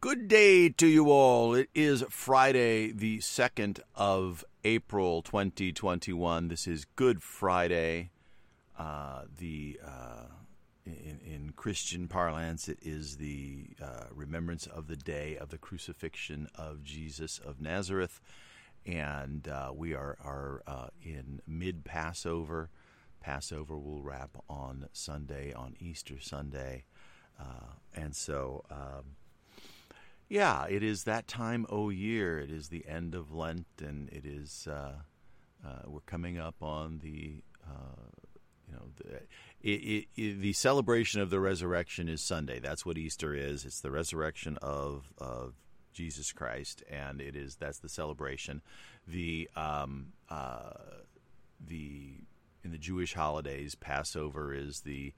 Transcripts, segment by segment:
Good day to you all. It is Friday, the 2nd of April, 2021. This is Good Friday. Uh, the uh, in, in, Christian parlance, it is the uh, remembrance of the day of the crucifixion of Jesus of Nazareth, and uh, we are are uh, in mid Passover. Passover will wrap on Sunday, on Easter Sunday, uh, and so. Um, yeah, it is that time o year. It is the end of Lent, and it is uh, uh, we're coming up on the uh, you know the, it, it, the celebration of the resurrection is Sunday. That's what Easter is. It's the resurrection of of Jesus Christ, and it is that's the celebration. The um, uh, the in the Jewish holidays, Passover is the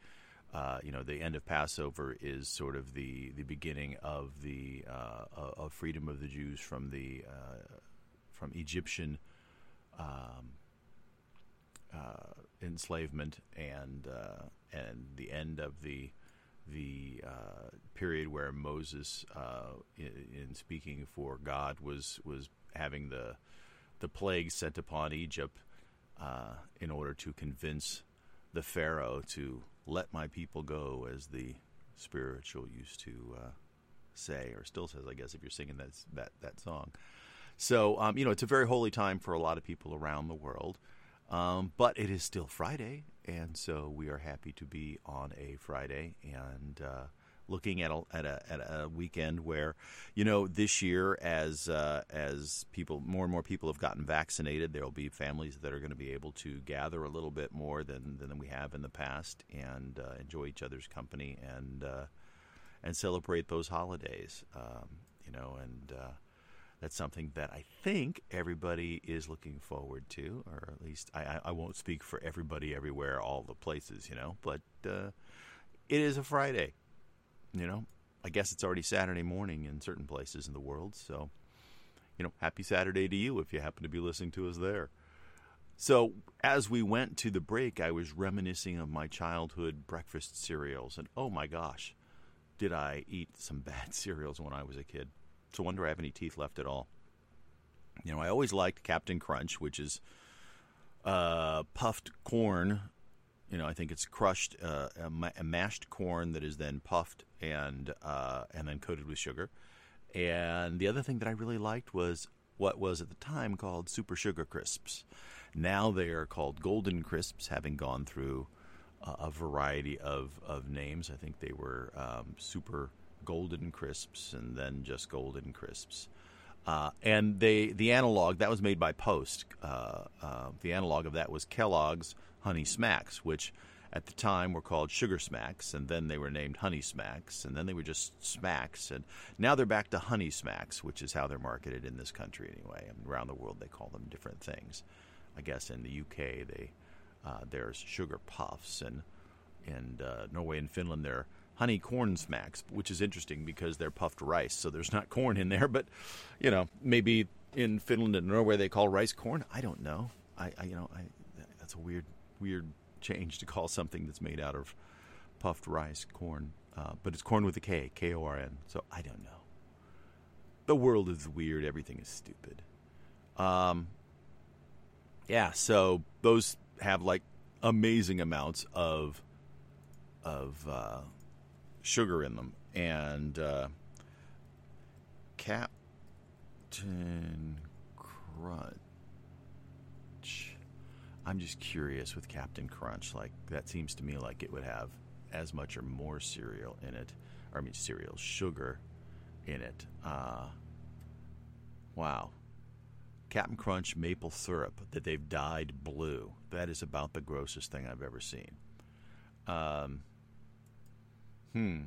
uh, you know, the end of Passover is sort of the, the beginning of the uh, of freedom of the Jews from the uh, from Egyptian um, enslavement and uh, and the end of the the period where Moses, in, in, speaking for God, was was having the the plague sent upon Egypt in order to convince the Pharaoh to let my people go, as the spiritual used to uh, say, or still says, I guess, if you're singing that that that song. So um, you know, it's a very holy time for a lot of people around the world. Um, but it is still Friday, and so we are happy to be on a Friday and uh, looking at a, at a, at a weekend where, you know, this year as uh, as people more and more people have gotten vaccinated, there will be families that are going to be able to gather a little bit more than than we have in the past and uh, enjoy each other's company and uh, and celebrate those holidays. Um, you know, and uh, that's something that I think everybody is looking forward to, or at least I, I won't speak for everybody everywhere, all the places, you know, but uh, it is a Friday you know, I guess it's already Saturday morning in certain places in the world. So, you know, happy Saturday to you if you happen to be listening to us there. So, as we went to the break, I was reminiscing of my childhood breakfast cereals. And oh my gosh, did I eat some bad cereals when I was a kid. So, I wonder I have any teeth left at all. You know, I always liked Captain Crunch, which is uh, puffed corn you know, I think it's crushed, uh, a, mashed corn that is then puffed and uh, and then coated with sugar. And the other thing that I really liked was what was at the time called Super Sugar Crisps. Now they are called Golden Crisps, having gone through a variety of, of names. I think they were um, Super Golden Crisps and then just Golden Crisps. Uh, and they the analog that was made by Post. Uh, uh, the analog of that was Kellogg's Honey Smacks, which at the time were called Sugar Smacks, and then they were named Honey Smacks, and then they were just Smacks, and now they're back to Honey Smacks, which is how they're marketed in this country anyway. And around the world, they call them different things. I guess in the UK, they uh, there's Sugar Puffs, and in uh, Norway and Finland, they're honey corn smacks, which is interesting because they're puffed rice, so there's not corn in there. But you know, maybe in Finland and Norway they call rice corn. I don't know. I, I you know, I, that's a weird weird change to call something that's made out of puffed rice corn, uh, but it's corn with a K, K O R N. So I don't know. The world is weird. Everything is stupid. Um, yeah. So those have like amazing amounts of of uh, sugar in them, and uh, Captain Crunch I'm just curious with Captain Crunch. Like that seems to me like it would have as much or more cereal in it, or I mean cereal sugar in it. Uh, wow. Captain Crunch maple syrup that they've dyed blue. That is about the grossest thing I've ever seen. Um, hmm.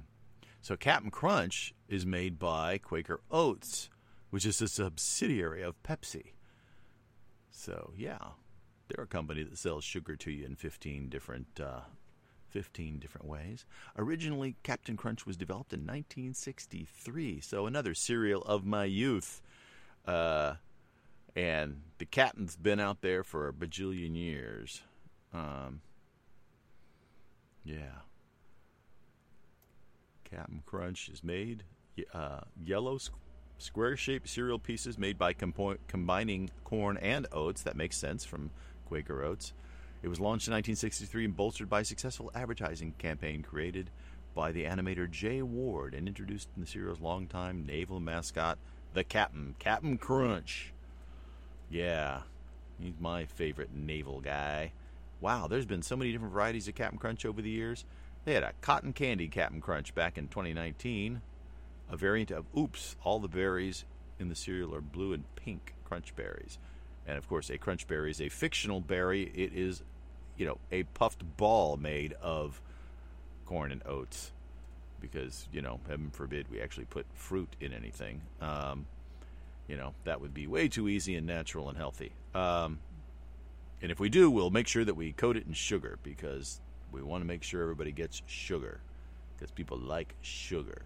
So Captain Crunch is made by Quaker Oats, which is a subsidiary of Pepsi. So yeah, they're a company that sells sugar to you in 15 different uh, 15 different ways. Originally, Captain Crunch was developed in 1963, so another cereal of my youth. Uh, and the captain's been out there for a bajillion years. Um, yeah. Captain Crunch is made uh, yellow square shaped cereal pieces made by compo- combining corn and oats. That makes sense from Quaker Oats. It was launched in 1963 and bolstered by a successful advertising campaign created by the animator Jay Ward and introduced in the cereal's longtime naval mascot, the Captain, Captain Crunch. Yeah, he's my favorite naval guy. Wow, there's been so many different varieties of Captain Crunch over the years. They had a cotton candy Cap'n Crunch back in 2019, a variant of Oops, all the berries in the cereal are blue and pink crunch berries. And of course, a crunch berry is a fictional berry. It is, you know, a puffed ball made of corn and oats. Because, you know, heaven forbid we actually put fruit in anything. Um, you know, that would be way too easy and natural and healthy. Um, and if we do, we'll make sure that we coat it in sugar because we want to make sure everybody gets sugar because people like sugar.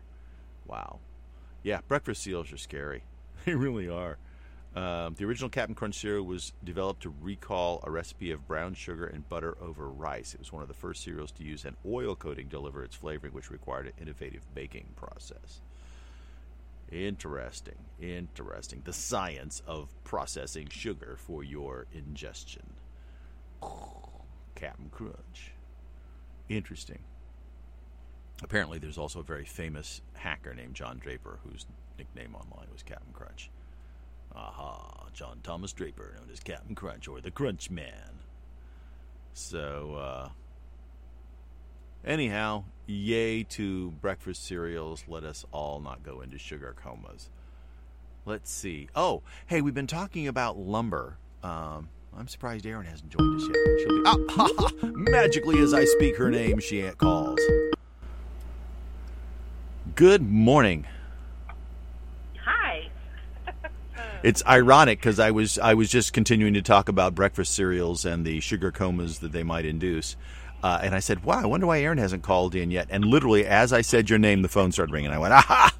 Wow. Yeah, breakfast cereals are scary. They really are. Um, the original Captain Crunch cereal was developed to recall a recipe of brown sugar and butter over rice. It was one of the first cereals to use an oil coating to deliver its flavoring, which required an innovative baking process. Interesting, interesting. The science of processing sugar for your ingestion. Captain Crunch. Interesting. Apparently, there's also a very famous hacker named John Draper whose nickname online was Captain Crunch. Aha, John Thomas Draper, known as Captain Crunch or the Crunch Man. So, uh, anyhow, yay to breakfast cereals. Let us all not go into sugar comas. Let's see. Oh, hey, we've been talking about lumber. Um, I'm surprised Erin hasn't joined us yet. She'll be ah, ha, ha, magically as I speak her name, she calls. Good morning. Hi. it's ironic because I was I was just continuing to talk about breakfast cereals and the sugar comas that they might induce. Uh, and I said, "Wow, I wonder why Erin hasn't called in yet." And literally, as I said your name, the phone started ringing. I went, "Aha!"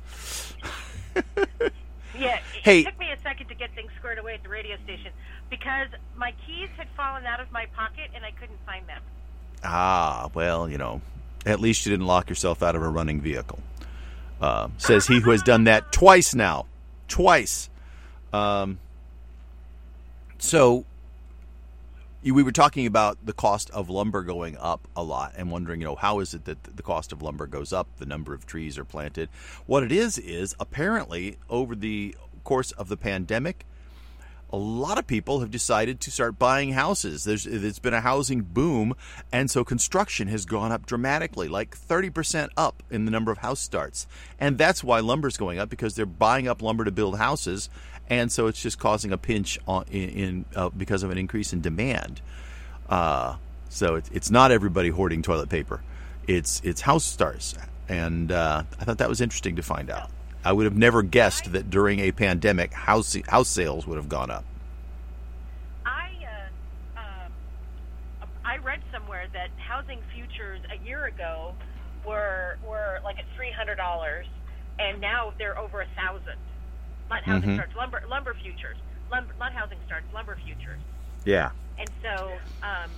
yeah. It hey, took me a second to get things squared away at the radio station because my keys had fallen out of my pocket and I couldn't find them. Ah, well, you know, at least you didn't lock yourself out of a running vehicle. Uh, says he who has done that twice now, twice. Um, so we were talking about the cost of lumber going up a lot and wondering, you know, how is it that the cost of lumber goes up, the number of trees are planted. What it is is apparently over the course of the pandemic, a lot of people have decided to start buying houses. There's it's been a housing boom, and so construction has gone up dramatically, like 30% up in the number of house starts. And that's why lumber's going up because they're buying up lumber to build houses and so it's just causing a pinch on, in, in uh, because of an increase in demand. Uh, so it, it's not everybody hoarding toilet paper; it's it's house starts, and uh, I thought that was interesting to find out. I would have never guessed that during a pandemic, house house sales would have gone up. I uh, um, I read somewhere that housing futures a year ago were were like at three hundred dollars, and now they're over a thousand not housing mm-hmm. starts, lumber lumber futures, lumber, not housing starts, lumber futures. Yeah. And so, um,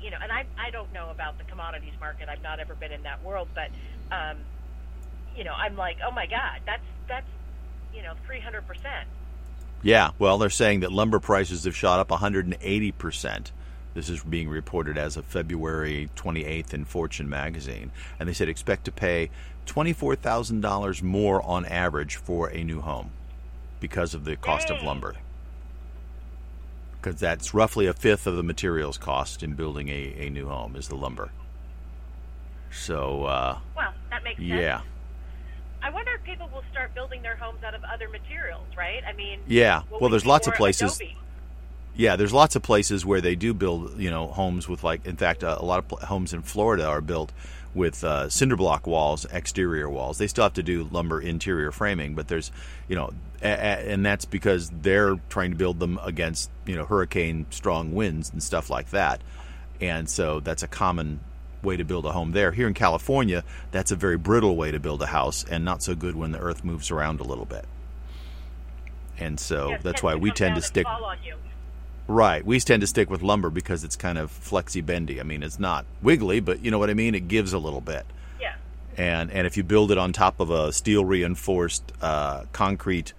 you know, and I I don't know about the commodities market. I've not ever been in that world, but um, you know, I'm like, oh my god, that's that's you know, three hundred percent. Yeah, well, they're saying that lumber prices have shot up 180 percent. This is being reported as of February 28th in Fortune magazine, and they said expect to pay $24,000 more on average for a new home because of the cost of lumber. Because that's roughly a fifth of the materials cost in building a, a new home is the lumber. So, uh, well, that makes sense. Yeah. I wonder if people will start building their homes out of other materials, right? I mean, yeah. Well, there's lots of places. Adobe? Yeah, there's lots of places where they do build, you know, homes with like. In fact, uh, a lot of homes in Florida are built with uh, cinder block walls, exterior walls. They still have to do lumber interior framing, but there's, you know, a, a, and that's because they're trying to build them against, you know, hurricane strong winds and stuff like that. And so that's a common way to build a home there. Here in California, that's a very brittle way to build a house, and not so good when the earth moves around a little bit. And so that's why we tend to stick. fall on you. Right. We tend to stick with lumber because it's kind of flexy bendy. I mean, it's not wiggly, but you know what I mean? It gives a little bit. Yeah. And and if you build it on top of a steel reinforced uh, concrete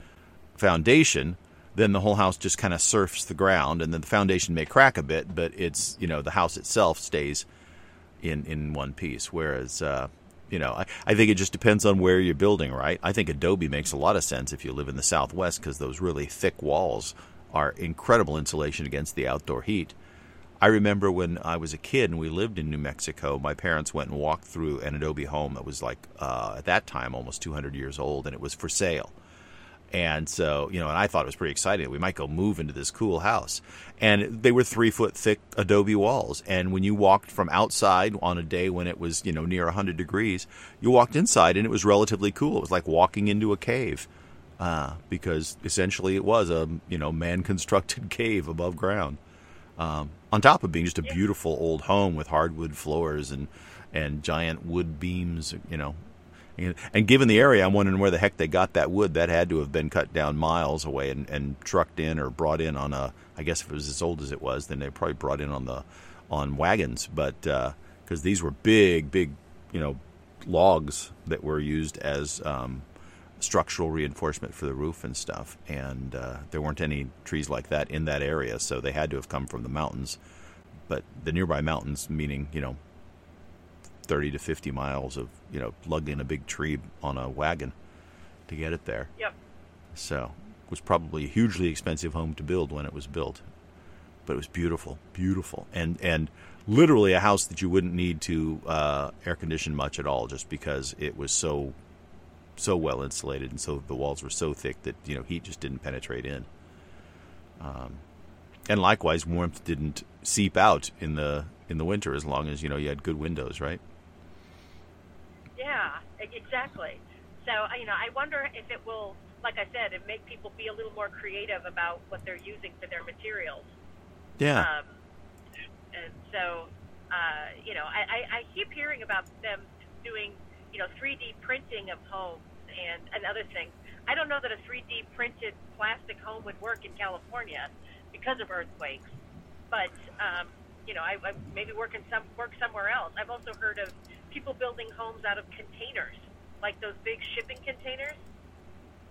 foundation, then the whole house just kind of surfs the ground and then the foundation may crack a bit, but it's, you know, the house itself stays in in one piece whereas uh you know, I, I think it just depends on where you're building, right? I think adobe makes a lot of sense if you live in the Southwest because those really thick walls are incredible insulation against the outdoor heat. I remember when I was a kid and we lived in New Mexico, my parents went and walked through an adobe home that was like, uh, at that time, almost 200 years old, and it was for sale. And so, you know, and I thought it was pretty exciting. We might go move into this cool house. And they were three foot thick adobe walls. And when you walked from outside on a day when it was, you know, near 100 degrees, you walked inside and it was relatively cool. It was like walking into a cave uh, because essentially it was a, you know, man constructed cave above ground. Um, on top of being just a beautiful old home with hardwood floors and, and giant wood beams, you know, and, given the area, I'm wondering where the heck they got that wood. That had to have been cut down miles away and, and trucked in or brought in on a. I guess if it was as old as it was, then they probably brought in on the on wagons. But because these were big, big, you know, logs that were used as um, structural reinforcement for the roof and stuff. And uh, there weren't any trees like that in that area, so they had to have come from the mountains. But the nearby mountains, meaning you know 30 to 50 miles of you know lugging a big tree on a wagon to get it there. Yep. so it was probably a hugely expensive home to build when it was built but it was beautiful beautiful. And and literally a house that you wouldn't need to uh, air condition much at all just because it was so so well insulated and so the walls were so thick that you know heat just didn't penetrate in. Um, and likewise warmth didn't seep out in the in the winter as long as you know you had good windows right Yeah, exactly. So, you know, I wonder if it will, like I said, it make people be a little more creative about what they're using for their materials. yeah Um, and so, uh, you know, I, I, I keep hearing about them doing, you know, 3D printing of homes and, and other things. I don't know that a 3D printed plastic home would work in California because of earthquakes, but um, you know, I, I maybe work in some work somewhere else. I've also heard of people building homes out of containers, like those big shipping containers,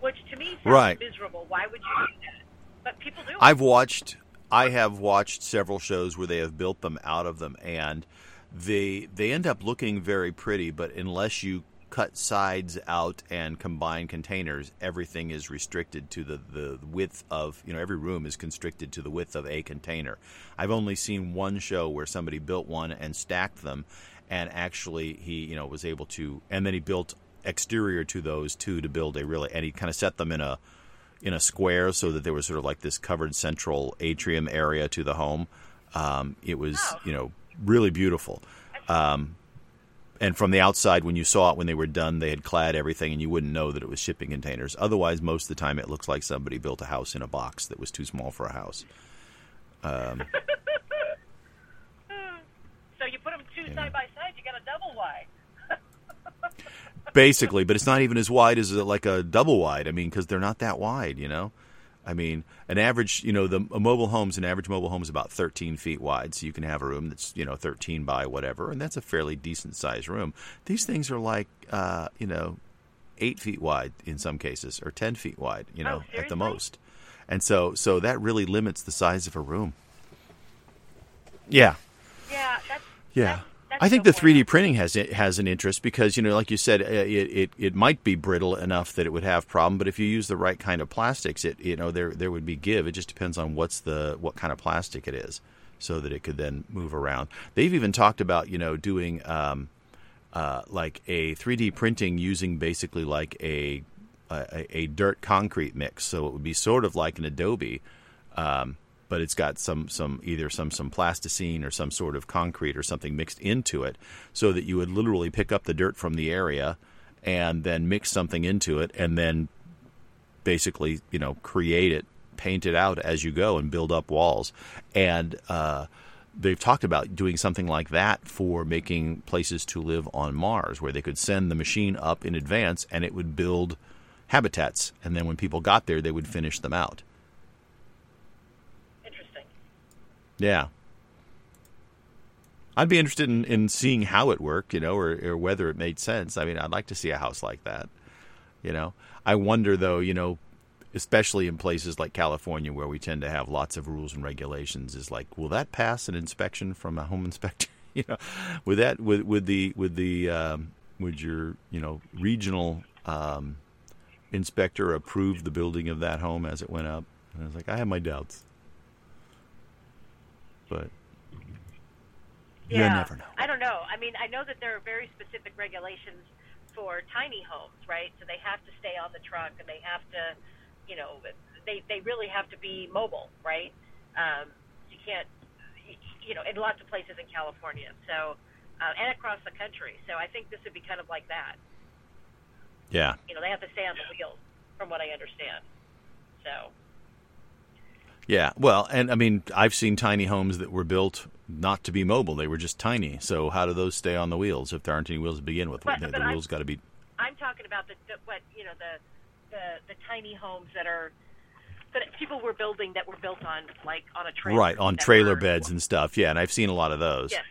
which to me sounds Right. miserable. Why would you do that? But people do. it. I've watched I have watched several shows where they have built them out of them and they they end up looking very pretty, but unless you cut sides out and combine containers, everything is restricted to the, the width of you know, every room is constricted to the width of a container. I've only seen one show where somebody built one and stacked them and actually he, you know, was able to and then he built exterior to those too to build a really and he kind of set them in a in a square so that there was sort of like this covered central atrium area to the home. Um, it was, Oh. you know, really beautiful. Um, and from the outside, when you saw it when they were done, they had clad everything, and you wouldn't know that it was shipping containers. Otherwise, most of the time, it looks like somebody built a house in a box that was too small for a house. so you put them two Yeah. side by side, you got a double wide. Basically, but it's not even as wide as uh, like a double wide. I mean, because they're not that wide, you know. I mean, an average, you know, the a mobile home's an average mobile home is about 13 feet wide, so you can have a room that's you know 13 by whatever, and that's a fairly decent sized room. These things are like, uh, you know, eight feet wide in some cases, or 10 feet wide, you know, Oh, at the most. And so, so that really limits the size of a room. Yeah, Yeah, that's yeah. That's I think the 3D printing has has an interest because you know, like you said, uh, it, it it might be brittle enough that it would have problem, but if you use the right kind of plastics, it you know there there would be give. It just depends on what's the what kind of plastic it is, so that it could then move around. They've even talked about you know doing um, uh, like a 3D printing using basically like a, a a dirt concrete mix, so it would be sort of like an Adobe. Um, but it's got some some either some some plasticine or some sort of concrete or something mixed into it, so that you would literally pick up the dirt from the area and then mix something into it, and then basically you know create it, paint it out as you go, and build up walls. And uh, they've talked about doing something like that for making places to live on Mars, where they could send the machine up in advance and it would build habitats, and then when people got there, they would finish them out. Interesting. Yeah. I'd be interested in, in seeing how it worked, you know, or, or whether it made sense. I mean, I'd like to see a house like that, you know. I wonder, though, you know, especially in places like California where we tend to have lots of rules and regulations, is like, will that pass an inspection from a home inspector? you know, with that, with with the with the um, would your you know regional um, inspector approve the building of that home as it went up? And I was like, I have my doubts, but you never know. I don't know. I mean, I know that there are very specific regulations for tiny homes, right? So they have to stay on the truck and they have to, you know, they they really have to be mobile, right? Um, you can't, you know, in lots of places in California, so uh, and across the country. So I think this would be kind of like that. Yeah, You know, they have to stay on the wheels, from what I understand. So yeah. Well, and I mean, I've seen tiny homes that were built not to be mobile; they were just tiny. So how do those stay on the wheels if there aren't any wheels to begin with? But- the but the wheels got to be. I'm talking about the, the what you know the the the tiny homes that are that people were building that were built on like on a trailer. Right on trailer beds and stuff. Yeah, and I've seen a lot of those. Yes.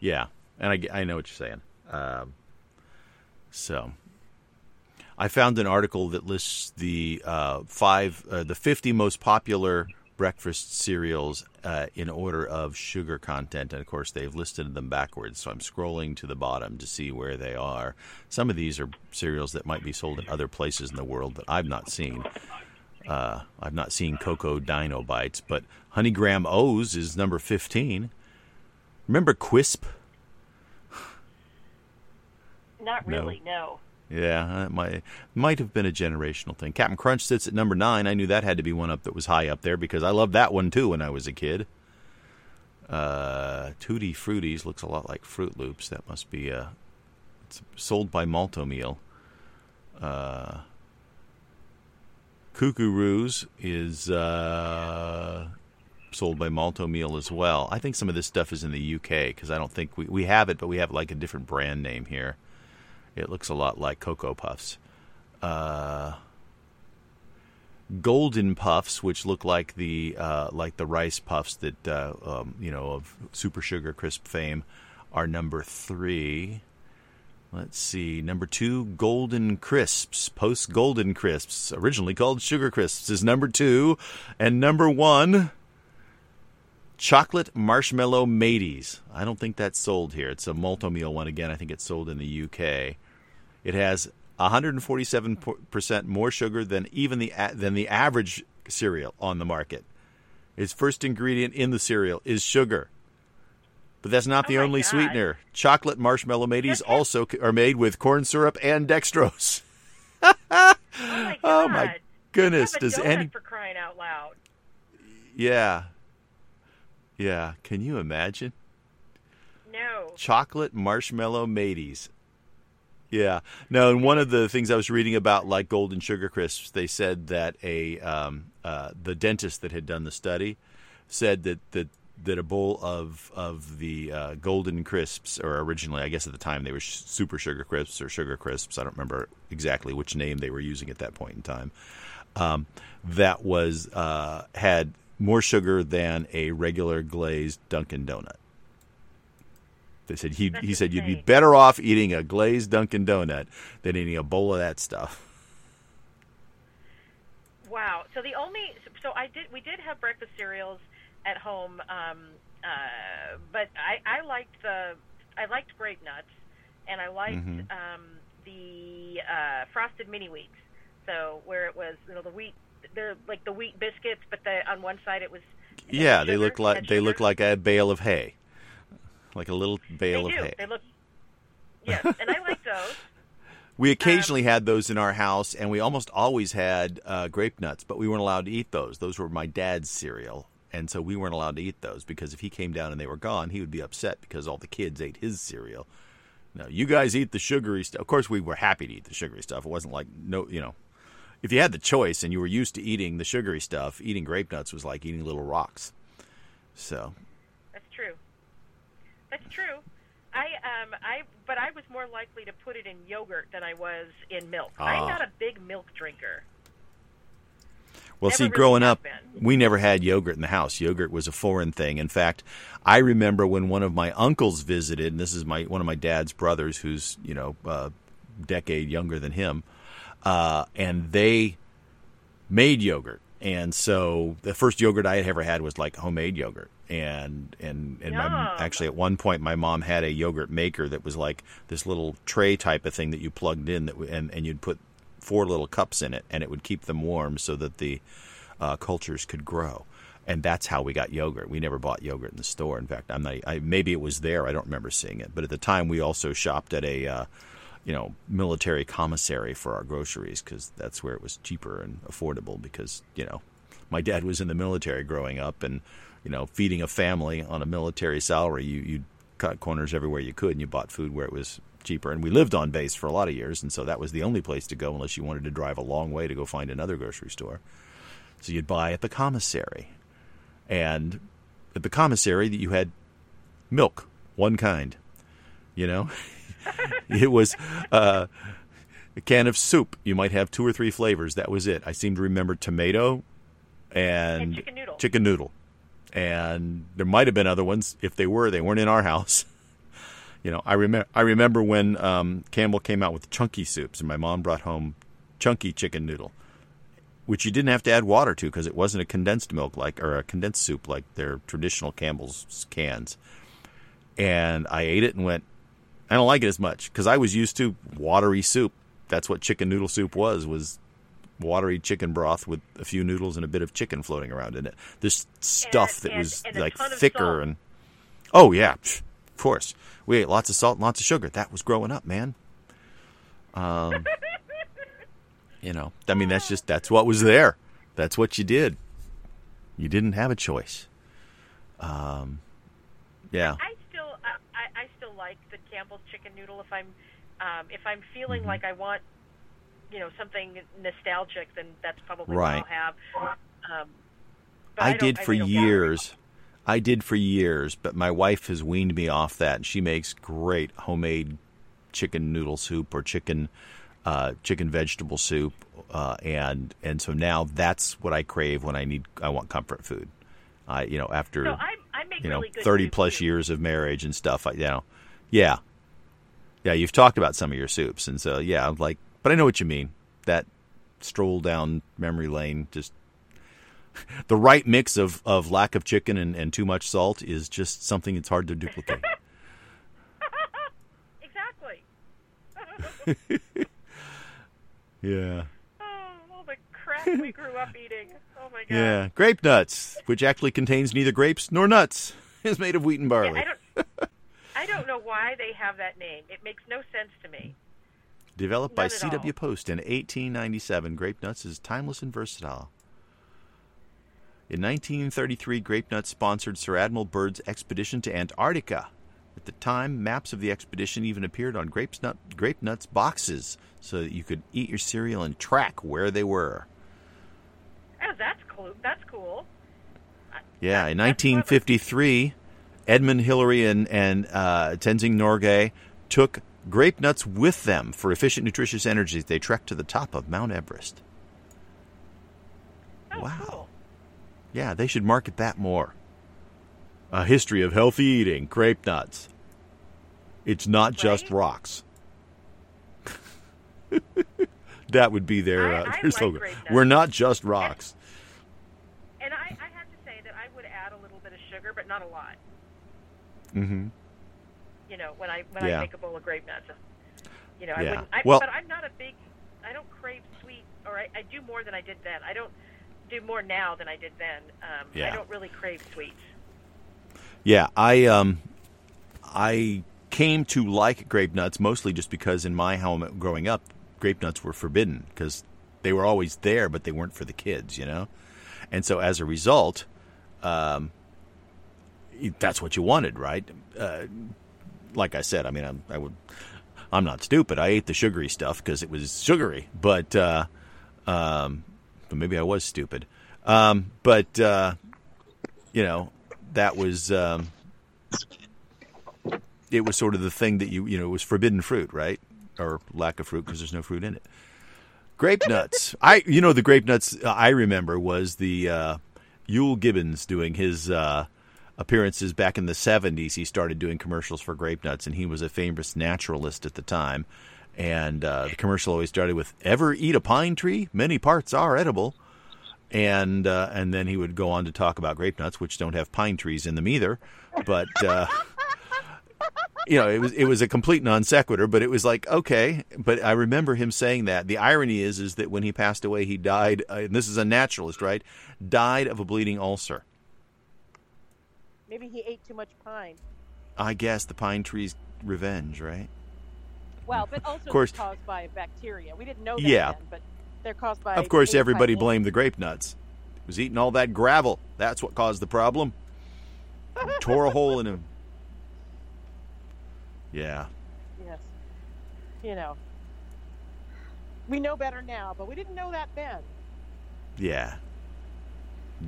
Yeah, and I, I know what you're saying. Um, so, I found an article that lists the uh, five, uh, the 50 most popular breakfast cereals uh, in order of sugar content, and of course they've listed them backwards. So I'm scrolling to the bottom to see where they are. Some of these are cereals that might be sold in other places in the world that I've not seen. Uh, I've not seen Cocoa Dino Bites, but Honey Graham O's is number 15. Remember Quisp? Not No. really. No. Yeah, might might have been a generational thing. Captain Crunch sits at number nine. I knew that had to be one up that was high up there because I loved that one too when I was a kid. Uh, Tootie Fruities looks a lot like Froot Loops. That must be uh It's sold by Malt-O-Meal. Uh, Cocoa Roos is uh, sold by Malt-O-Meal as well. I think some of this stuff is in the UK because I don't think we we have it, but we have like a different brand name here. It looks a lot like Cocoa Puffs. Uh, golden Puffs, which look like the uh, like the rice puffs that uh, um, you know of Super Sugar Crisp fame, are number three. Let's see, number two, Golden Crisps, post Golden Crisps, originally called Sugar Crisps, is number two, and number one. Chocolate Marshmallow Mateys. I don't think that's sold here. It's a Malt-O-Meal one again. I think it's sold in the UK. It has 147% more sugar than even the than the average cereal on the market. Its first ingredient in the cereal is sugar. But that's not Oh the my only God. sweetener. Chocolate Marshmallow Mateys also are made with corn syrup and dextrose. Oh my. Oh, my goodness, does any- for crying out loud? Yeah. Yeah, can you imagine? No. chocolate marshmallow mateys. Yeah. No, and one of the things I was reading about, like golden sugar crisps, they said that a um, uh, the dentist that had done the study said that that that a bowl of of the uh, golden crisps, or originally, I guess at the time they were sh- super sugar crisps or sugar crisps. I don't remember exactly which name they were using at that point in time. Um, that was uh, had more sugar than a regular glazed Dunkin' Donut. They said he That's he said you'd be better off eating a glazed Dunkin' Donut than eating a bowl of that stuff. Wow. So the only so I did we did have breakfast cereals at home, um, uh, but I, I liked the I liked grape nuts, and I liked Mhm. um, the uh, frosted mini wheats. So where it was you know the wheat they're like the wheat biscuits, but the on one side it was Yeah, they look like they look like a bale of hay, like a little bale they of do hay. they look yes, and I like those. We occasionally had those in our house, and we almost always had uh, grape nuts, but we weren't allowed to eat those. Those were my dad's cereal, and so we weren't allowed to eat those because if he came down and they were gone, he would be upset because all the kids ate his cereal. No, you guys eat the sugary stuff. Of course, we were happy to eat the sugary stuff. It wasn't like no, you know, if you had the choice and you were used to eating the sugary stuff, eating grape nuts was like eating little rocks. So. Um, I but I was more likely to put it in yogurt than I was in milk. I'm Ah. not a big milk drinker. Well, Never see, really growing up, been. we never had yogurt in the house. Yogurt was a foreign thing. In fact, I remember when one of my uncles visited, and this is my one of my dad's brothers, who's you know a decade younger than him, uh, and they made yogurt. And so the first yogurt I had ever had was like homemade yogurt. And and and my, actually at one point my mom had a yogurt maker that was like this little tray type of thing that you plugged in that and and you'd put four little cups in it and it would keep them warm so that the uh, cultures could grow. And that's how we got yogurt. We never bought yogurt in the store. In fact, I'm not. I, maybe it was there. I don't remember seeing it. But at the time, we also shopped at a, uh, you know, military commissary for our groceries because that's where it was cheaper and affordable. Because you know, my dad was in the military growing up, and you know, feeding a family on a military salary, you you cut corners everywhere you could, and you bought food where it was cheaper. And we lived on base for a lot of years, and so that was the only place to go unless you wanted to drive a long way to go find another grocery store. So you'd buy at the commissary. And at the commissary, that you had milk, one kind. You know, it was uh, a can of soup. You might have two or three flavors. That was it. I seem to remember tomato and, And chicken noodle. chicken noodle. And there might have been other ones. If they were, they weren't in our house. You know, I remember. I remember when um, Campbell came out with chunky soups, and my mom brought home chunky chicken noodle, which you didn't have to add water to because it wasn't a condensed milk like or a condensed soup like their traditional Campbell's cans. And I ate it and went, I don't like it as much because I was used to watery soup. That's what chicken noodle soup was was watery chicken broth with a few noodles and a bit of chicken floating around in it. This stuff that and- was and like thicker and oh yeah, pff, of course we ate lots of salt and lots of sugar. That was growing up, man. Um, you know, I mean that's just that's what was there. That's what you did. You didn't have a choice. Um, yeah. I still I, I I still like the Campbell's chicken noodle if I'm um, if I'm feeling Mm-hmm. like I want you know something nostalgic then that's probably Right. what I'll have. Um, I, don't- did for really years. I did for years, but my wife has weaned me off that, and she makes great homemade chicken noodle soup or chicken uh, chicken vegetable soup, uh, and and so now that's what I crave when I need I want comfort food. I you know after So I I make you know really thirty plus too. years of marriage and stuff. I, you know, yeah, yeah. You've talked about some of your soups, and so yeah, I'm like, but I know what you mean. That stroll down memory lane, just the right mix of, of lack of chicken and, and too much salt is just something that's hard to duplicate. exactly. yeah, Oh, all the crap we grew up eating. Oh my god. yeah. Grape nuts, which actually contains neither grapes nor nuts, is made of wheat and Yeah, barley. I don't. I don't know why they have that name. It makes no sense to me. Developed by Not at C.W. Post in 1897, grape nuts is timeless and versatile. In 1933, Grape Nuts sponsored Sir Admiral Byrd's expedition to Antarctica. At the time, maps of the expedition even appeared on grape, nut, grape Nuts boxes so that you could eat your cereal and track where they were. Oh, that's cool. That's cool. Yeah, in That's clever. 1953, Edmund Hillary and, and uh, Tenzing Norgay took grape nuts with them for efficient, nutritious energy. They trek to the top of Mount Everest. Oh, Wow. cool. Yeah, they should market that more. A history of healthy eating, grape nuts. It's not just rocks. that would be their, I- uh, their like slogan. nuts. We're not just rocks. And I, I have to say that I would add a little bit of sugar, but not a lot. Mm-hmm. You know, when I when Yeah. I make a bowl of grape nuts. You know, I Yeah. wouldn't. I, Well- but I'm not a big. I don't crave sweet, or I, I do more than I did then. I don't do more now than I did then. Um, Yeah. I don't really crave sweets. Yeah, I um, I came to like grape nuts mostly just because in my home growing up, grape nuts were forbidden because they were always there, but they weren't for the kids, you know. And so as a result, um, that's what you wanted, right? Uh, like I said, I mean, I'm, I would, I'm not stupid. I ate the sugary stuff because it was sugary, but uh, um, but maybe I was stupid. Um, but uh, you know, that was um, it was sort of the thing that you you know it was forbidden fruit, right? Or lack of fruit because there's no fruit in it. Grape nuts. I you know the grape nuts I remember was the uh, Euell Gibbons doing his uh, appearances back in the 70s. He started doing commercials for grape nuts, and he was a famous naturalist at the time. And uh, the commercial always started with "Ever eat a pine tree? Many parts are edible." And uh, and then he would go on to talk about grape nuts, which don't have pine trees in them either. But uh, you know, it was it was a complete non sequitur, but it was like okay. But I remember him saying that. The irony is, is that when he passed away, he died. Uh, and this is a naturalist, right? Died of a bleeding ulcer. Maybe he ate too much pine. I guess the pine tree's revenge, right? Well, but also of course, caused by bacteria. We didn't know that yeah. then, but they're caused by. Of course, everybody blamed the grape nuts. He was eating all that gravel. That's what caused the problem. Tore a hole in him. Yeah. Yes. You know, we know better now, but we didn't know that then. Yeah.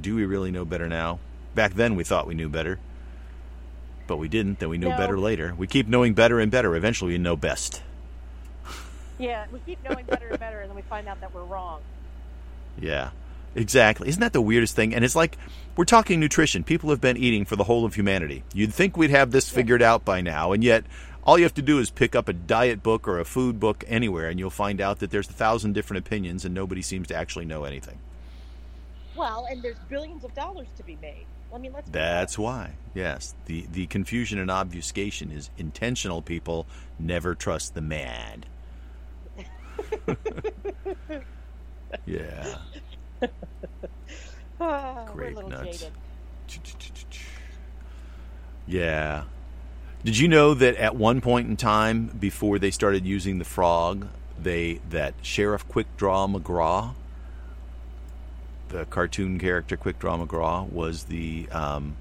Do we really know better now? Back then, we thought we knew better, but we didn't. Then we know No. better later. We keep knowing better and better. Eventually, we know best. Yeah, we keep knowing better and better, and then we find out that we're wrong. Yeah, exactly. Isn't that the weirdest thing? And it's like we're talking nutrition. People have been eating for the whole of humanity. You'd think we'd have this figured out by now, and yet all you have to do is pick up a diet book or a food book anywhere, and you'll find out that there's a thousand different opinions, and nobody seems to actually know anything. Well, and there's billions of dollars to be made. I mean, let's. That's why. Yes, the the confusion and obfuscation is intentional. People never trust the mad. yeah. Ah, Grape nuts. Yeah. Did you know that at one point in time, before they started using the frog, they that Sheriff Quickdraw McGraw, the cartoon character Quickdraw McGraw, was the um,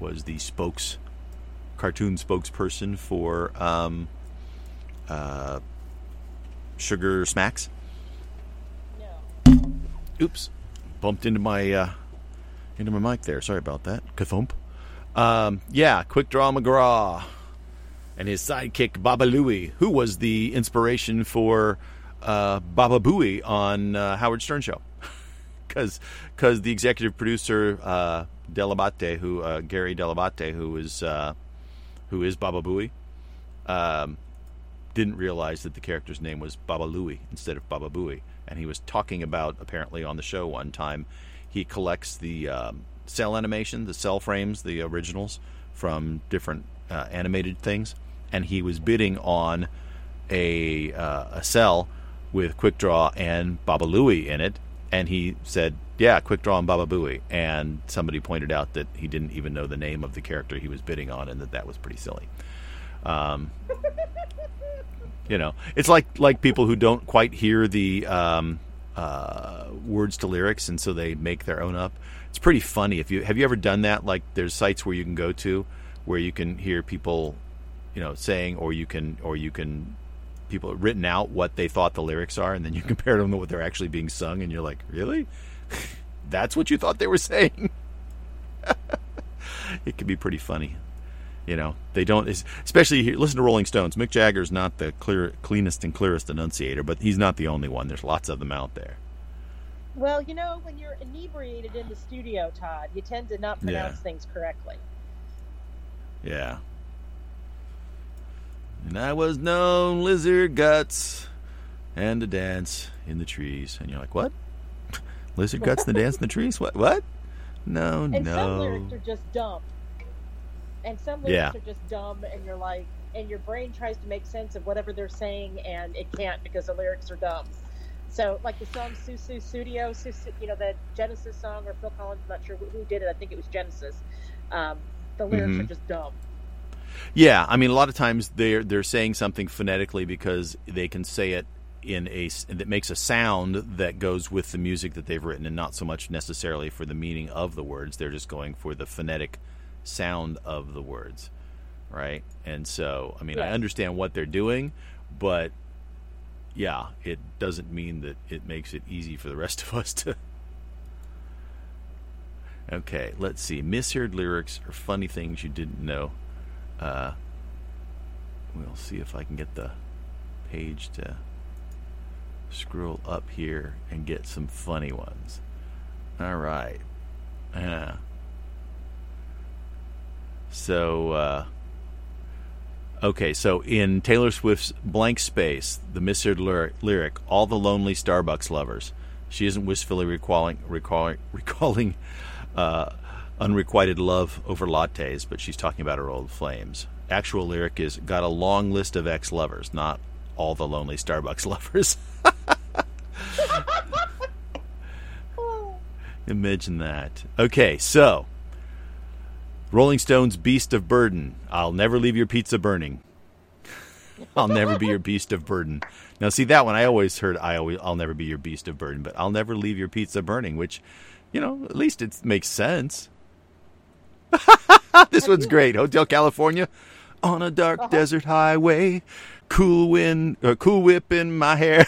was the spokes cartoon spokesperson for um, uh, Sugar Smacks. No. Oops, bumped into my uh, into my mic there. Sorry about that. Kathump. Um, yeah, Quick Draw McGraw and his sidekick Baba Looey, who was the inspiration for uh, Baba Booey on uh, Howard Stern show, because because the executive producer uh, Dell'Abate, who uh, Gary Dell'Abate, who is uh, who is Baba Booey, um, didn't realize that the character's name was Baba Looey instead of Baba Booey, and he was talking about apparently on the show one time. He collects the um, cell animation, the cell frames, the originals from different uh, animated things, and he was bidding on a uh, a cell with Quick Draw and Baba Looey in it, and he said, "Yeah, Quick Draw and Baba Booey." And somebody pointed out that he didn't even know the name of the character he was bidding on, and that that was pretty silly. Um, you know, it's like like people who don't quite hear the um, uh, words to lyrics, and so they make their own up. It's pretty funny. If you have you ever done that? Like, there's sites where you can go to where you can hear people, you know, saying, or you can, or you can people have written out what they thought the lyrics are, and then you compare them to what they're actually being sung, and you're like, really? That's what you thought they were saying? it can be pretty funny. You know, they don't, especially here, listen to Rolling Stones. Mick Jagger's not the clear, cleanest and clearest enunciator, but he's not the only one. There's lots of them out there. Well, you know, when you're inebriated in the studio, Todd, you tend to not pronounce Yeah. things correctly. Yeah. And I was known lizard guts and a dance in the trees. And you're like, what? lizard guts and the dance in the trees? What? What? No, no. And some lyrics are just dumb. And some lyrics Yeah. are just dumb, and you're like, and your brain tries to make sense of whatever they're saying, and it can't because the lyrics are dumb. So, like the song Sussudio, Susu, you know, the Genesis song, or Phil Collins, I'm not sure who did it. I think it was Genesis. Um, the lyrics Mhm. are just dumb. Yeah, I mean, a lot of times they're they're saying something phonetically because they can say it in a that makes a sound that goes with the music that they've written, and not so much necessarily for the meaning of the words. They're just going for the phonetic sound of the words, right? And so, I mean, I understand what they're doing, but yeah, it doesn't mean that it makes it easy for the rest of us to. Okay, let's see. Misheard lyrics or funny things you didn't know. Uh, we'll see if I can get the page to scroll up here and get some funny ones. All right. Yeah. So, uh, okay, so in Taylor Swift's Blank Space, the misheard lyric, lyric, all the lonely Starbucks lovers. She isn't wistfully recalling, recalling, recalling uh, unrequited love over lattes, but she's talking about her old flames. Actual lyric is got a long list of ex lovers, not all the lonely Starbucks lovers. Imagine that. Okay, so Rolling Stones Beast of Burden. I'll never leave your pizza burning. I'll never be your beast of burden. Now, see that one. I always heard I always I'll never be your beast of burden, but I'll never leave your pizza burning, which, you know, at least it makes sense. this one's great. Hotel California, on a dark uh-huh. desert highway, cool wind, uh, cool whip in my hair.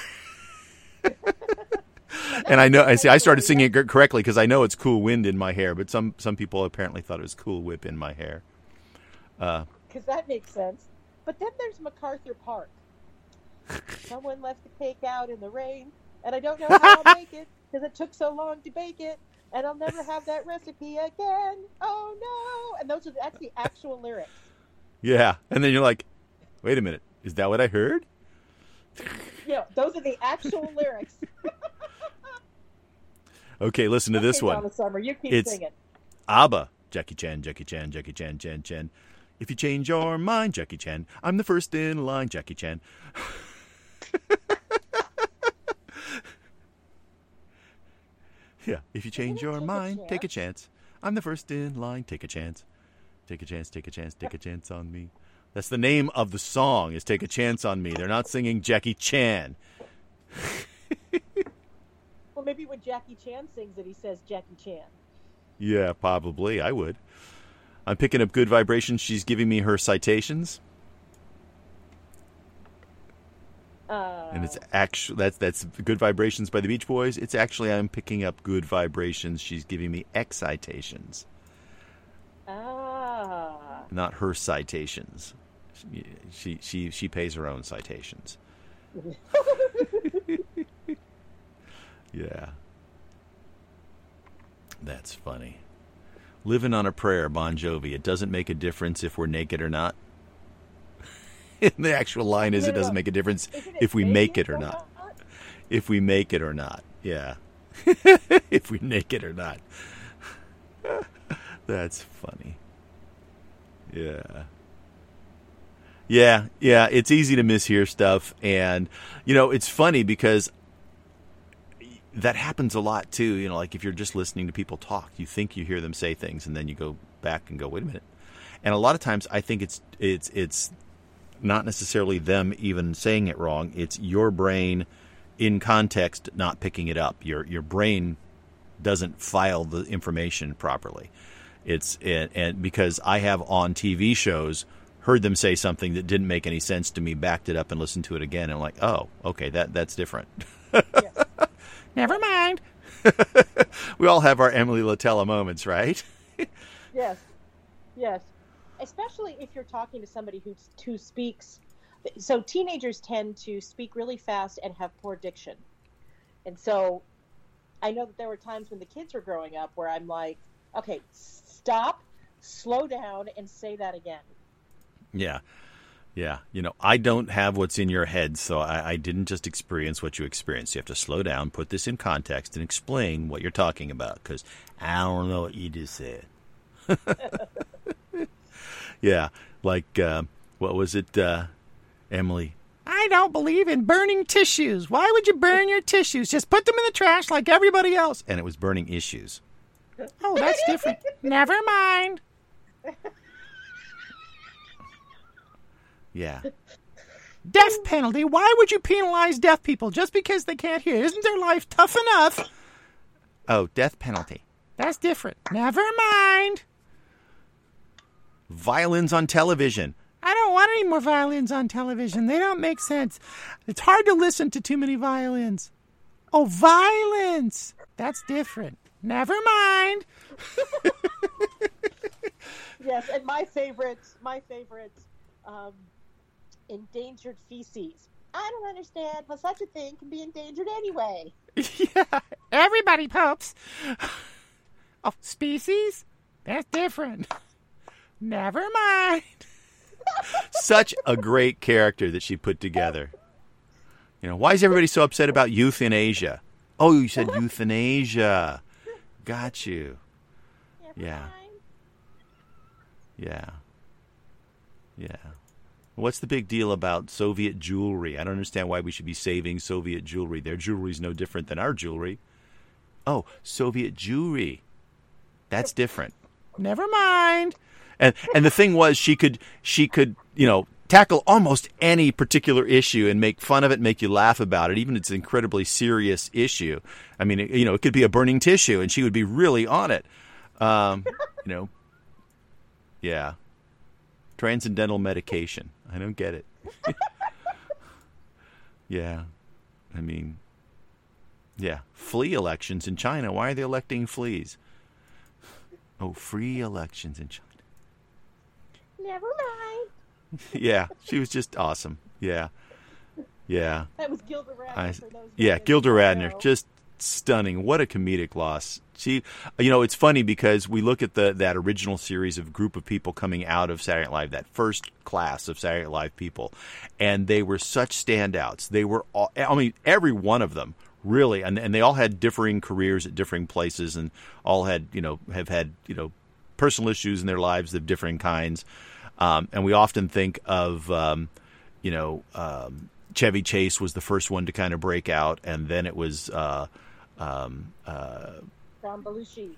and I know I see I started singing it correctly because I know it's cool wind in my hair, but some some people apparently thought it was cool whip in my hair. Because uh, that makes sense. But then there's MacArthur Park. Someone left the cake out in the rain, and I don't know how I'll make it because it took so long to bake it, and I'll never have that recipe again. Oh no! And those are that's the actual lyrics. Yeah, and then you're like, wait a minute, is that what I heard? Yeah, those are the actual lyrics. okay, listen to okay, this one. Summer, you keep it's singing. ABBA, Jackie Chan, Jackie Chan, Jackie Chan, Chan Chan. If you change your mind, Jackie Chan, I'm the first in line, Jackie Chan. yeah, if you change your mind, take a chance. I'm the first in line, take a chance. Take a chance, take a chance, take a chance on me. That's the name of the song is Take a Chance on Me. They're not singing Jackie Chan. well, maybe when Jackie Chan sings it, he says Jackie Chan. Yeah, probably. I would. I'm picking up good vibrations. She's giving me her citations. Uh, and it's actually that's that's good vibrations by the Beach Boys. It's actually I'm picking up good vibrations. She's giving me excitations. Ah. Not her citations. She she she pays her own citations. yeah. That's funny. Living on a prayer, Bon Jovi. It doesn't make a difference if we're naked or not. the actual line is, it doesn't make a difference if we make it or not. not. If we make it or not. Yeah. if we make it or not. That's funny. Yeah. Yeah, yeah, it's easy to mishear stuff and you know, it's funny because that happens a lot too. You know, like if you're just listening to people talk, you think you hear them say things, and then you go back and go, "Wait a minute." And a lot of times, I think it's it's it's not necessarily them even saying it wrong. It's your brain, in context, not picking it up. Your your brain doesn't file the information properly. It's and, and because I have on TV shows heard them say something that didn't make any sense to me, backed it up and listened to it again, and I'm like, oh, okay, that that's different. yes. Never mind. we all have our Emily Litella moments, right? yes, yes. Especially if you're talking to somebody who who speaks. So teenagers tend to speak really fast and have poor diction, and so I know that there were times when the kids were growing up where I'm like, okay, stop, slow down, and say that again. Yeah. Yeah, you know, I don't have what's in your head, so I, I, didn't just experience what you experienced. You have to slow down, put this in context, and explain what you're talking about, because I don't know what you just said. yeah, like, uh, what was it, uh, Emily? I don't believe in burning tissues. Why would you burn your tissues? Just put them in the trash like everybody else. And it was burning issues. Oh, that's different. Never mind. Yeah. Death penalty? Why would you penalize deaf people just because they can't hear? Isn't their life tough enough? Oh, death penalty. That's different. Never mind. Violins on television. I don't want any more violins on television. They don't make sense. It's hard to listen to too many violins. Oh, violence. That's different. Never mind. yes, and my favorite, my favorite um, endangered feces. I don't understand how such a thing can be endangered anyway. yeah, everybody poops. Oh, species? That's different. Never mind. Such a great character that she put together. You know, why is everybody so upset about euthanasia? Oh, you said euthanasia. Got you. Never Yeah. mind. Yeah. Yeah. What's the big deal about Soviet jewelry? I don't understand why we should be saving Soviet jewelry. Their jewelry is no different than our jewelry. Oh, Soviet jewelry. That's different. Never mind. And and the thing was she could she could, you know, tackle almost any particular issue and make fun of it, make you laugh about it, even if it's an incredibly serious issue. I mean, it, you know, it could be a burning tissue and she would be really on it. Um, you know. Yeah. Transcendental medication. I don't get it. yeah. I mean, yeah. Flea elections in China. Why are they electing fleas? Oh, free elections in China. Never mind. yeah, she was just awesome. Yeah, yeah, That was Gilda Radner. I, for those yeah. Gilda Radner, know. just stunning. What a comedic loss. She, you know, it's funny because we look at the that original series of group of people coming out of Saturday Night Live, that first class of Saturday Night Live people, and they were such standouts. They were, all, I mean, every one of them really, and and they all had differing careers at differing places, and all had, you know, have had, you know, personal issues in their lives of differing kinds. Um, and we often think of, um, you know, um, Chevy Chase was the first one to kind of break out, and then it was uh, um, uh, John Belushi.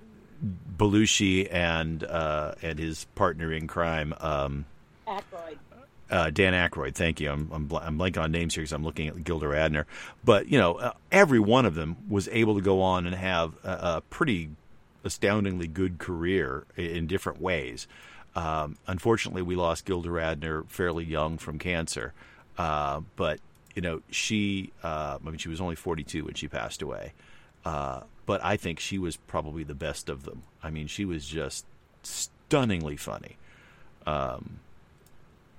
Belushi and uh, and his partner in crime, um, Aykroyd. uh, Dan Aykroyd. Thank you. I'm I'm, bl- I'm blanking on names here because I'm looking at Gilda Radner. But you know, uh, every one of them was able to go on and have a, a pretty astoundingly good career in different ways. Um, unfortunately, we lost Gilda Radner fairly young from cancer. Uh, but you know, she uh, I mean, she was only 42 when she passed away. Uh, but I think she was probably the best of them. I mean, she was just stunningly funny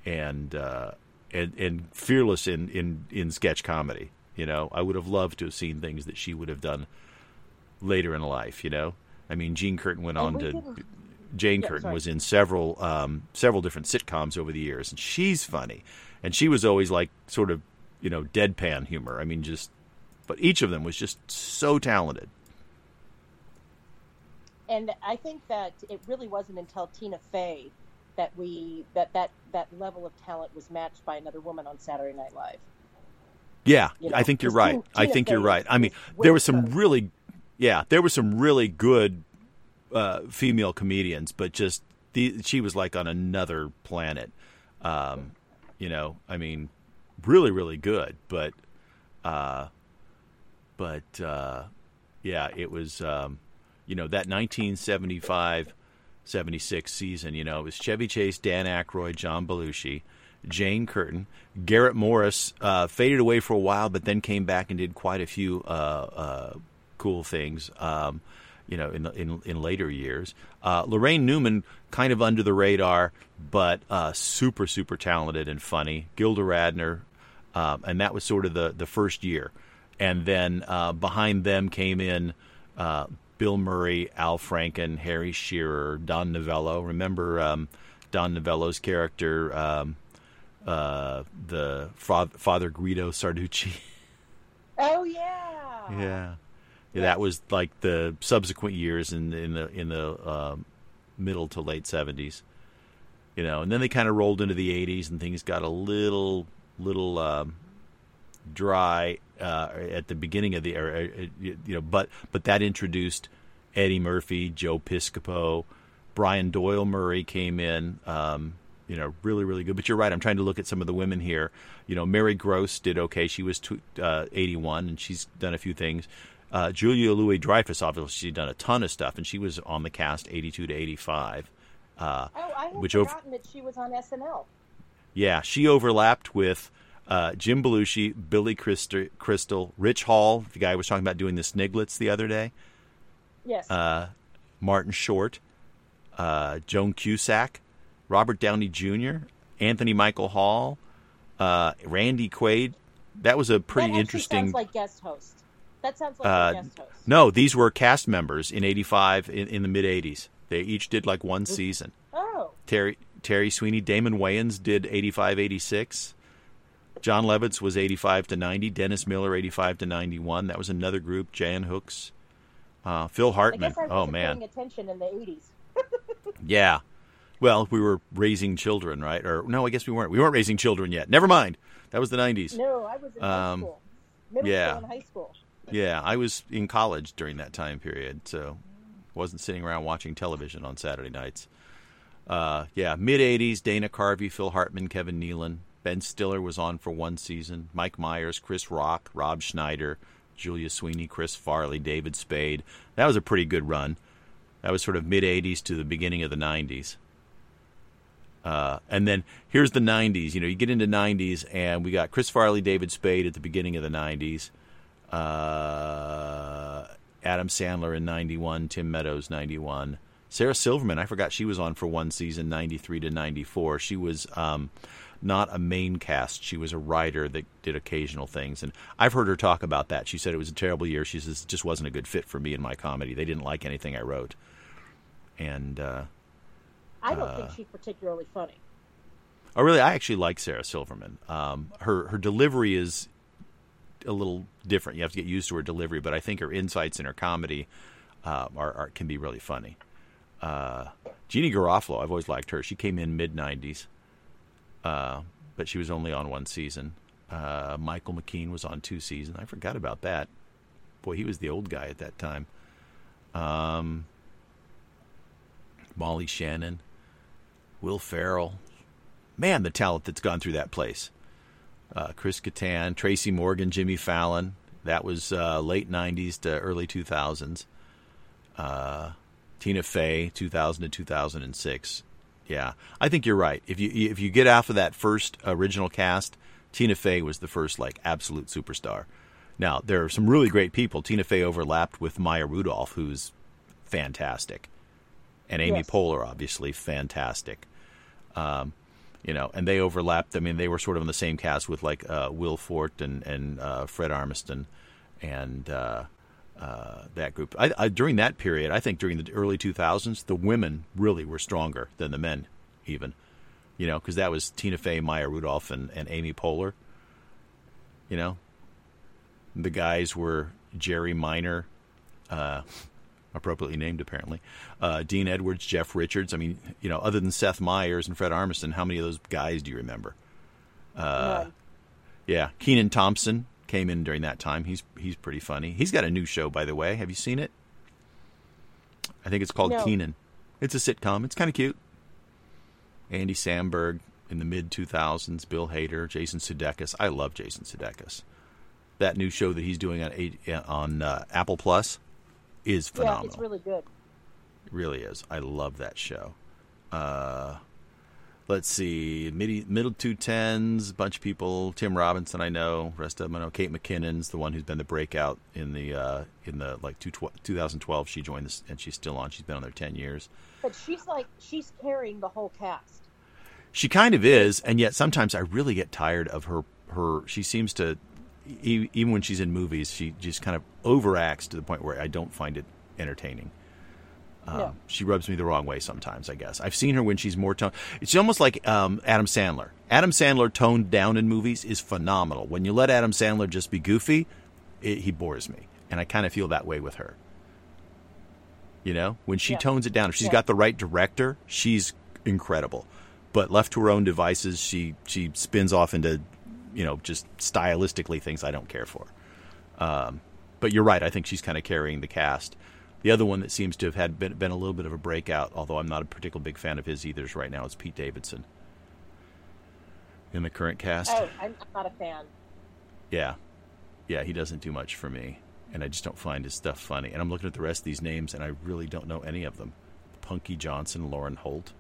and uh, and and fearless in, in, in sketch comedy. You know, I would have loved to have seen things that she would have done later in life. You know, I mean, Jean Curtin went on we to. didn't- Jane Yeah, Curtin sorry. was in several um, several different sitcoms over the years, and she's funny, and she was always like sort of you know deadpan humor. I mean, just but each of them was just so talented. and I think that it really wasn't until Tina Fey that we that that that level of talent was matched by another woman on Saturday Night Live. Yeah, You know, I think you're right. Tina- I think you're right. I mean, there was some really, yeah, there were some really good uh, female comedians, but just the, she was like on another planet. Um, you know, I mean, really, really good, but, uh, but uh, yeah, it was, um, you know, that 1975. 76 season, you know, it was Chevy Chase, Dan Aykroyd, John Belushi, Jane Curtin, Garrett Morris uh, faded away for a while, but then came back and did quite a few uh, uh, cool things. Um, you know, in, in in later years, uh, Laraine Newman kind of under the radar, but uh, super super talented and funny. Gilda Radner, um, and that was sort of the the first year, and then uh, behind them came in. Uh, Bill Murray, Al Franken, Harry Shearer, Don Novello. Remember um, Don Novello's character, um, uh, the fa- Father Guido Sarducci. Oh yeah. yeah, yeah, that was like the subsequent years in in the in the um, middle to late seventies. You know, and then they kind of rolled into the eighties, and things got a little little um, dry uh, at the beginning of the era. uh, You know, but but that introduced Eddie Murphy, Joe Piscopo, Brian Doyle Murray came in. Um, you know, really, really good. But you're right. I'm trying to look at some of the women here. You know, Mary Gross did okay. She was uh, 81, and she's done a few things. Uh, Julia Louis Dreyfus, obviously, she'd done a ton of stuff, and she was on the cast 82 to 85. Uh, Oh, I had Which over- forgotten that she was on SNL. yeah, she overlapped with uh, Jim Belushi, Billy Christ- Crystal, Rich Hall, the guy I was talking about doing the Sniglets the other day, Yes. uh, Martin Short, uh, Joan Cusack, Robert Downey Jr., Anthony Michael Hall, Uh, Randy Quaid. That was a pretty that interesting. Sounds like guest host. That sounds like Uh, a guest host. no, these were cast members in '85 in, in the mid '80s. They each did like one season. Oh, Terry Terry Sweeney, Damon Wayans did 85 86. Jon Lovitz was 85 to 90. Dennis Miller 85 to 91. That was another group. Jan Hooks. Uh, Phil I Hartman. guess I Oh man. paying attention in the '80s. Yeah. Well, we were raising children, right? Or no, I guess we weren't. We weren't raising children yet. Never mind. That was the 90s. No, I was in Um, high school, middle yeah. school and high school. Yeah, I was in college during that time period, so wasn't sitting around watching television on Saturday nights. Uh, yeah, mid '80s. Dana Carvey, Phil Hartman, Kevin Nealon, Ben Stiller was on for one season. Mike Myers, Chris Rock, Rob Schneider, Julia Sweeney, Chris Farley, David Spade. That was a pretty good run. That was sort of mid '80s to the beginning of the '90s. Uh, and then here's the 90s. You know, you get into 90s, and we got Chris Farley, David Spade at the beginning of the 90s. Uh, Adam Sandler in 91, Tim Meadows 91. Sarah Silverman, I forgot she was on for one season, 93 to 94. She was um, not a main cast. She was a writer that did occasional things. And I've heard her talk about that. She said it was a terrible year. She says it just wasn't a good fit for me in my comedy. They didn't like anything I wrote. And uh, I don't think she's particularly funny. Oh, really? I actually like Sarah Silverman. Um, her her delivery is a little different. You have to get used to her delivery, but I think her insights and her comedy uh, are, are can be really funny. Uh, Janeane Garofalo, I've always liked her. She came in mid '90s, uh, but she was only on one season. Uh, Michael McKean was on two seasons. I forgot about that. Boy, he was the old guy at that time. Um, Molly Shannon, Will Ferrell, man, the talent that's gone through that place. Uh, Chris Kattan, Tracy Morgan, Jimmy Fallon. That was uh, late '90s to early 2000s. Uh, Tina Fey, 2000 to 2006. Yeah, I think you're right. If you if you get off of that first original cast, Tina Fey was the first like absolute superstar. Now there are some really great people. Tina Fey overlapped with Maya Rudolph, who's fantastic, and Amy Yes. Poehler, obviously fantastic. Um, you know, and they overlapped. I mean, they were sort of on the same cast with like uh, Will Forte and and uh, Fred Armisen, and uh, uh, that group. I, I, during that period, I think during the early 2000s, the women really were stronger than the men, even. You know, because that was Tina Fey, Maya Rudolph, and, and Amy Poehler. You know, the guys were Jerry Minor, uh, appropriately named apparently, uh, Dean Edwards, Jeff Richards. I mean, you know, other than Seth Meyers and Fred Armisen, how many of those guys do you remember? Uh. Yeah, Kenan Thompson came in during that time. He's he's pretty funny. He's got a new show, by the way. Have you seen it? I think it's called No. Kenan. It's a sitcom. It's kind of cute. Andy Samberg in the mid 2000s, Bill Hader, Jason Sudeikis. I love Jason Sudeikis. That new show that he's doing on on uh, Apple Plus is phenomenal. Yeah, it's really good. It really is. I love that show. Uh, let's see, mid, middle two tens, a bunch of people. Tim Robinson, I know. Rest of them, I know. Kate McKinnon's the one who's been the breakout in the uh, in the like two, 2012. She joined this, and she's still on. She's been on there ten years. But she's like she's carrying the whole cast. She kind of is, and yet sometimes I really get tired of her. Her she seems to, even when she's in movies, she just kind of overacts to the point where I don't find it entertaining. Um. She rubs me the wrong way sometimes. I guess I've seen her when she's more toned. It's almost like um, Adam Sandler. Adam Sandler toned down in movies is phenomenal. When you let Adam Sandler just be goofy, it, he bores me, and I kind of feel that way with her. You know, when she Yeah. tones it down, if she's Yeah. got the right director, she's incredible. But left to her own devices, she she spins off into, you know, just stylistically things I don't care for. Um, but you're right. I think she's kind of carrying the cast. The other one that seems to have had been, been a little bit of a breakout, although I'm not a particular big fan of his either is right now, is Pete Davidson in the current cast. Oh, I'm, not a fan. Yeah. Yeah, he doesn't do much for me. And I just don't find his stuff funny. And I'm looking at the rest of these names, and I really don't know any of them. Punky Johnson, Lauren Holt,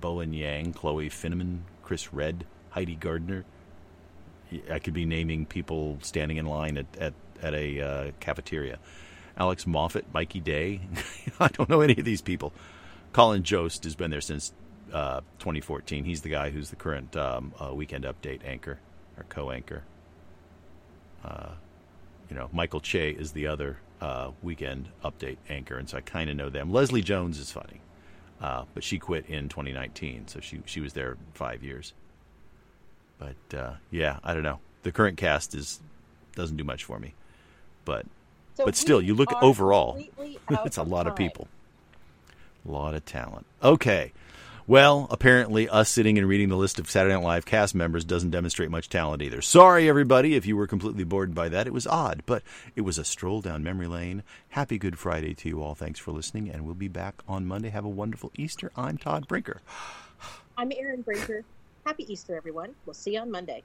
Bowen Yang, Chloe Fineman, Chris Redd, Heidi Gardner. I could be naming people standing in line at, at, at a uh, cafeteria. Alex Moffat, Mikey Day. I don't know any of these people. Colin Jost has been there since uh, 2014. He's the guy who's the current um, uh, Weekend Update anchor. or co-anchor. Uh, you know, Michael Che is the other uh, weekend update anchor, and so I kind of know them. Leslie Jones is funny, uh, but she quit in 2019, so she she was there five years. But uh, yeah, I don't know. The current cast is doesn't do much for me, but So but still, you look overall, it's a lot of people, a lot of talent. Okay. Well, apparently, us sitting and reading the list of Saturday Night Live cast members doesn't demonstrate much talent either. Sorry, everybody, if you were completely bored by that. It was odd, but it was a stroll down memory lane. Happy Good Friday to you all. Thanks for listening, and we'll be back on Monday. Have a wonderful Easter. I'm Todd Brinker. I'm Erin Brinker. Happy Easter, everyone. We'll see you on Monday.